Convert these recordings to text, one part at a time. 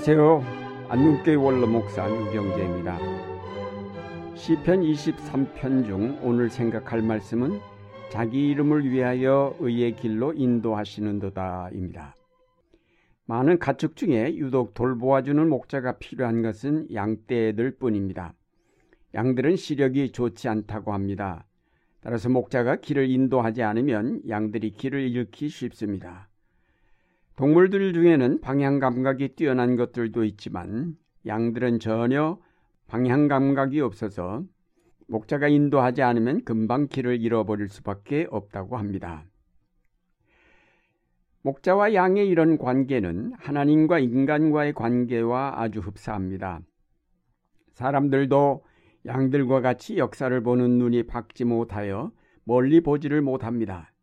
안녕하세요. 안동교회 원로 목사 유경재입니다. 시편 23편 중 오늘 생각할 말씀은 자기 이름을 위하여 의의 길로 인도하시는도다입니다. 많은 가축 중에 유독 돌보아주는 목자가 필요한 것은 양떼들 뿐입니다. 양들은 시력이 좋지 않다고 합니다. 따라서 목자가 길을 인도하지 않으면 양들이 길을 잃기 쉽습니다. 동물들 중에는 방향 감각이 뛰어난 것들도 있지만 양들은 전혀 방향 감각이 없어서 목자가 인도하지 않으면 금방 길을 잃어버릴 수밖에 없다고 합니다. 목자와 양의 이런 관계는 하나님과 인간과의 관계와 아주 흡사합니다. 사람들도 양들과 같이 역사를 보는 눈이 밝지 못하여 멀리 보지를 못합니다.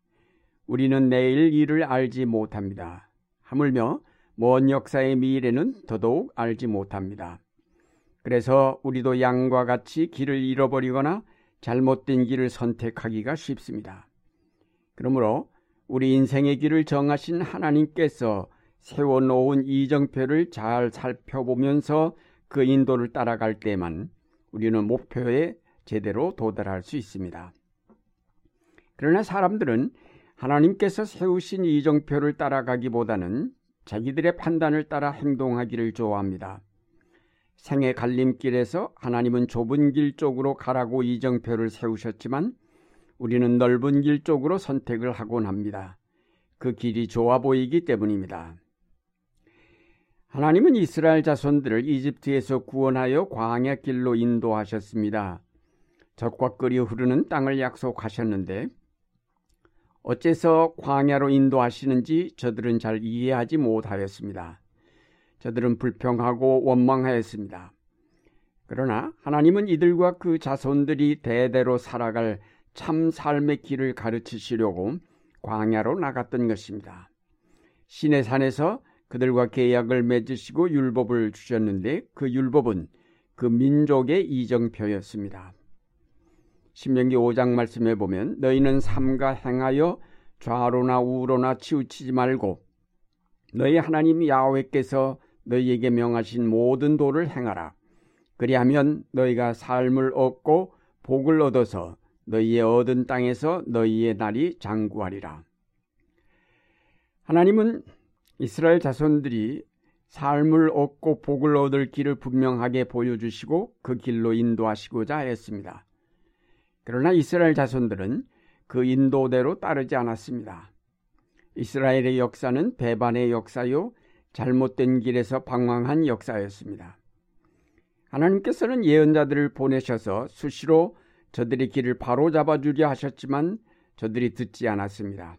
우리는 내일 일을 알지 못합니다. 하물며 먼 역사의 미래는 더더욱 알지 못합니다. 그래서 우리도 양과 같이 길을 잃어버리거나 잘못된 길을 선택하기가 쉽습니다. 그러므로 우리 인생의 길을 정하신 하나님께서 세워놓은 이정표를 잘 살펴보면서 그 인도를 따라갈 때만 우리는 목표에 제대로 도달할 수 있습니다. 그러나 사람들은 하나님께서 세우신 이정표를 따라가기보다는 자기들의 판단을 따라 행동하기를 좋아합니다. 생의 갈림길에서 하나님은 좁은 길 쪽으로 가라고 이정표를 세우셨지만 우리는 넓은 길 쪽으로 선택을 하곤 합니다. 그 길이 좋아 보이기 때문입니다. 하나님은 이스라엘 자손들을 이집트에서 구원하여 광야 길로 인도하셨습니다. 적과 끓여 흐르는 땅을 약속하셨는데 어째서 광야로 인도하시는지 저들은 잘 이해하지 못하였습니다. 저들은 불평하고 원망하였습니다. 그러나 하나님은 이들과 그 자손들이 대대로 살아갈 참 삶의 길을 가르치시려고 광야로 나갔던 것입니다. 신의 산에서 그들과 계약을 맺으시고 율법을 주셨는데 그 율법은 그 민족의 이정표였습니다. 신명기 5장 말씀에 보면 너희는 삼가 행하여 좌로나 우로나 치우치지 말고 너희 하나님 야훼께서 너희에게 명하신 모든 도를 행하라. 그리하면 너희가 삶을 얻고 복을 얻어서 너희의 얻은 땅에서 너희의 날이 장구하리라. 하나님은 이스라엘 자손들이 삶을 얻고 복을 얻을 길을 분명하게 보여주시고 그 길로 인도하시고자 했습니다. 그러나 이스라엘 자손들은 그 인도대로 따르지 않았습니다. 이스라엘의 역사는 배반의 역사요, 잘못된 길에서 방황한 역사였습니다. 하나님께서는 예언자들을 보내셔서 수시로 저들의 길을 바로 잡아 주려 하셨지만 저들이 듣지 않았습니다.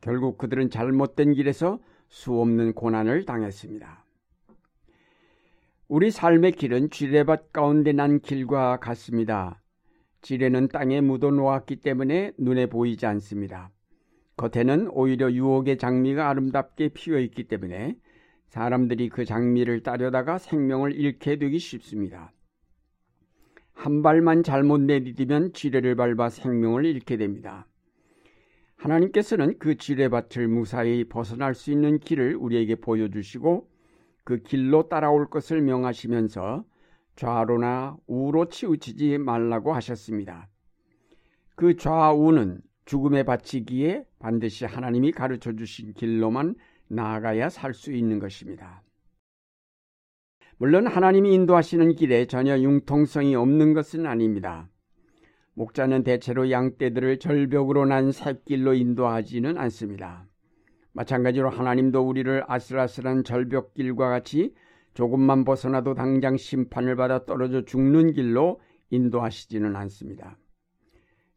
결국 그들은 잘못된 길에서 수없는 고난을 당했습니다. 우리 삶의 길은 쥐레밭 가운데 난 길과 같습니다. 지뢰는 땅에 묻어 놓았기 때문에 눈에 보이지 않습니다. 겉에는 오히려 유혹의 장미가 아름답게 피어 있기 때문에 사람들이 그 장미를 따려다가 생명을 잃게 되기 쉽습니다. 한 발만 잘못 내디디면 지뢰를 밟아 생명을 잃게 됩니다. 하나님께서는 그 지뢰밭을 무사히 벗어날 수 있는 길을 우리에게 보여주시고 그 길로 따라올 것을 명하시면서 좌로나 우로 치우치지 말라고 하셨습니다. 그 좌우는 죽음에 바치기에 반드시 하나님이 가르쳐 주신 길로만 나아가야 살 수 있는 것입니다. 물론 하나님이 인도하시는 길에 전혀 융통성이 없는 것은 아닙니다. 목자는 대체로 양떼들을 절벽으로 난 샛길로 인도하지는 않습니다. 마찬가지로 하나님도 우리를 아슬아슬한 절벽길과 같이 조금만 벗어나도 당장 심판을 받아 떨어져 죽는 길로 인도하시지는 않습니다.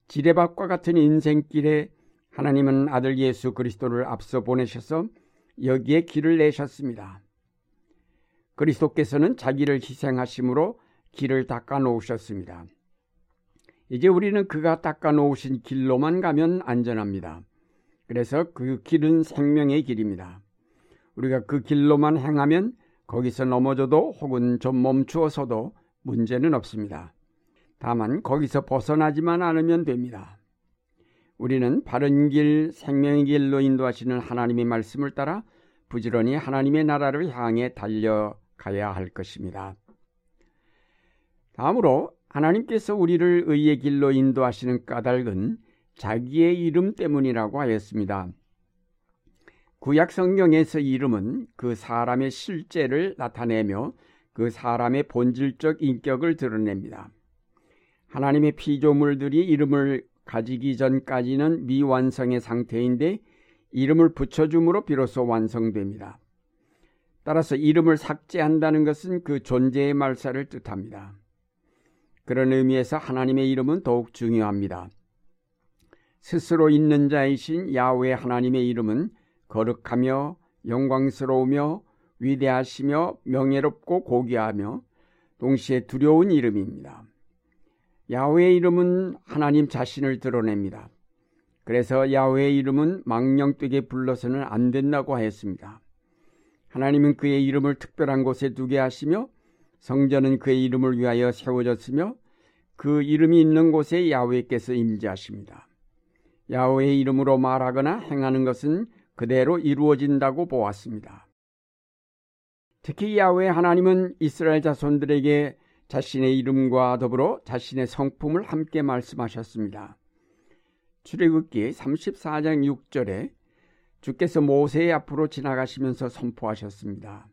지뢰밭과 같은 인생길에 하나님은 아들 예수 그리스도를 앞서 보내셔서 여기에 길을 내셨습니다. 그리스도께서는 자기를 희생하심으로 길을 닦아 놓으셨습니다. 이제 우리는 그가 닦아 놓으신 길로만 가면 안전합니다. 그래서 그 길은 생명의 길입니다. 우리가 그 길로만 행하면 거기서 넘어져도 혹은 좀 멈추어서도 문제는 없습니다. 다만 거기서 벗어나지만 않으면 됩니다. 우리는 바른 길, 생명의 길로 인도하시는 하나님의 말씀을 따라 부지런히 하나님의 나라를 향해 달려가야 할 것입니다. 다음으로 하나님께서 우리를 의의 길로 인도하시는 까닭은 자기의 이름 때문이라고 하였습니다. 구약 성경에서 이름은 그 사람의 실제를 나타내며 그 사람의 본질적 인격을 드러냅니다. 하나님의 피조물들이 이름을 가지기 전까지는 미완성의 상태인데 이름을 붙여줌으로 비로소 완성됩니다. 따라서 이름을 삭제한다는 것은 그 존재의 말살을 뜻합니다. 그런 의미에서 하나님의 이름은 더욱 중요합니다. 스스로 있는 자이신 야외 하나님의 이름은 거룩하며 영광스러우며 위대하시며 명예롭고 고귀하며 동시에 두려운 이름입니다. 야훼의 이름은 하나님 자신을 드러냅니다. 그래서 야훼의 이름은 망령되게 불러서는 안 된다고 하였습니다. 하나님은 그의 이름을 특별한 곳에 두게 하시며 성전은 그의 이름을 위하여 세워졌으며 그 이름이 있는 곳에 야훼께서 임재하십니다. 야훼의 이름으로 말하거나 행하는 것은 그대로 이루어진다고 보았습니다. 특히 야훼 하나님은 이스라엘 자손들에게 자신의 이름과 더불어 자신의 성품을 함께 말씀하셨습니다. 출애굽기 34장 6절에 주께서 모세의 앞으로 지나가시면서 선포하셨습니다.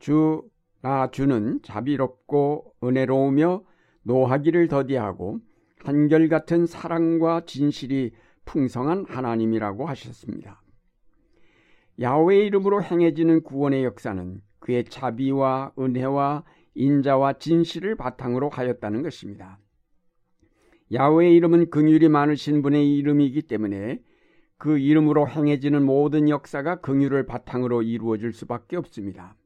주, 나 주는 자비롭고 은혜로우며 노하기를 더디하고 한결같은 사랑과 진실이 풍성한 하나님이라고 하셨습니다. 야훼의 이름으로 행해지는 구원의 역사는 그의 자비와 은혜와 인자와 진실을 바탕으로 하였다는 것입니다. 야훼의 이름은 긍휼이 많으신 분의 이름이기 때문에 그 이름으로 행해지는 모든 역사가 긍휼을 바탕으로 이루어질 수밖에 없습니다.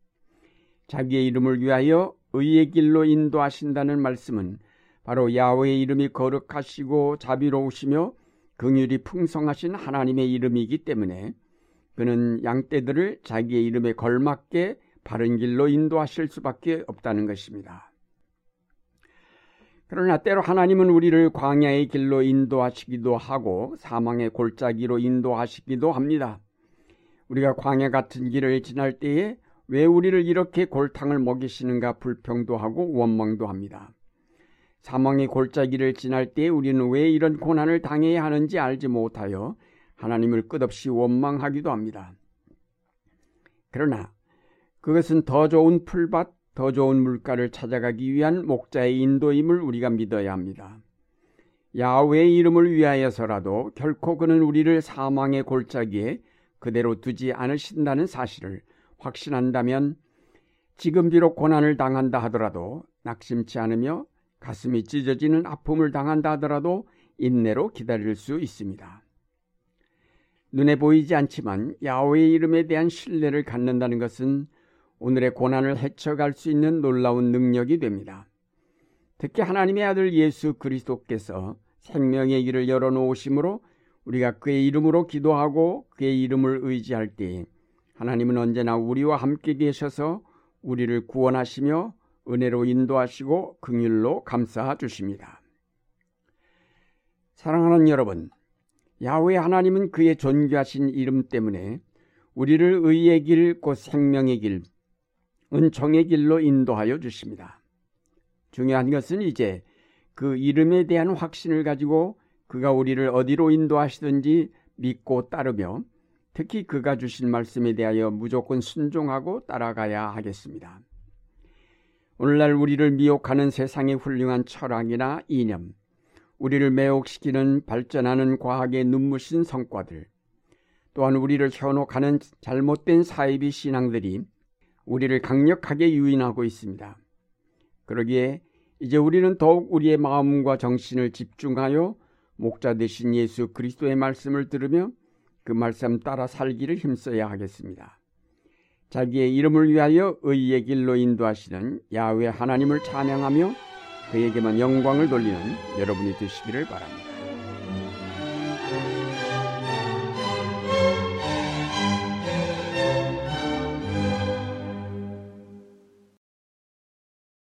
자기의 이름을 위하여 의의 길로 인도하신다는 말씀은 바로 야훼의 이름이 거룩하시고 자비로우시며 긍휼이 풍성하신 하나님의 이름이기 때문에 그는 양떼들을 자기의 이름에 걸맞게 바른 길로 인도하실 수밖에 없다는 것입니다. 그러나 때로 하나님은 우리를 광야의 길로 인도하시기도 하고 사망의 골짜기로 인도하시기도 합니다. 우리가 광야 같은 길을 지날 때에 왜 우리를 이렇게 골탕을 먹이시는가 불평도 하고 원망도 합니다. 사망의 골짜기를 지날 때 우리는 왜 이런 고난을 당해야 하는지 알지 못하여 하나님을 끝없이 원망하기도 합니다. 그러나 그것은 더 좋은 풀밭, 더 좋은 물가를 찾아가기 위한 목자의 인도임을 우리가 믿어야 합니다. 야훼의 이름을 위하여서라도 결코 그는 우리를 사망의 골짜기에 그대로 두지 않으신다는 사실을 확신한다면 지금 비록 고난을 당한다 하더라도 낙심치 않으며 가슴이 찢어지는 아픔을 당한다 하더라도 인내로 기다릴 수 있습니다. 눈에 보이지 않지만 야훼의 이름에 대한 신뢰를 갖는다는 것은 오늘의 고난을 헤쳐갈 수 있는 놀라운 능력이 됩니다. 특히 하나님의 아들 예수 그리스도께서 생명의 길을 열어놓으심으로 우리가 그의 이름으로 기도하고 그의 이름을 의지할 때 하나님은 언제나 우리와 함께 계셔서 우리를 구원하시며 은혜로 인도하시고 긍휼로 감싸 주십니다. 사랑하는 여러분, 야훼 하나님은 그의 존귀하신 이름 때문에 우리를 의의 길, 곧 생명의 길, 은총의 길로 인도하여 주십니다. 중요한 것은 이제 그 이름에 대한 확신을 가지고 그가 우리를 어디로 인도하시든지 믿고 따르며 특히 그가 주신 말씀에 대하여 무조건 순종하고 따라가야 하겠습니다. 오늘날 우리를 미혹하는 세상의 훌륭한 철학이나 이념, 우리를 매혹시키는 발전하는 과학의 눈부신 성과들, 또한 우리를 현혹하는 잘못된 사이비 신앙들이 우리를 강력하게 유인하고 있습니다. 그러기에 이제 우리는 더욱 우리의 마음과 정신을 집중하여 목자 되신 예수 그리스도의 말씀을 들으며 그 말씀 따라 살기를 힘써야 하겠습니다. 자기의 이름을 위하여 의의 길로 인도하시는 야훼 하나님을 찬양하며 그에게만 영광을 돌리는 여러분이 되시기를 바랍니다.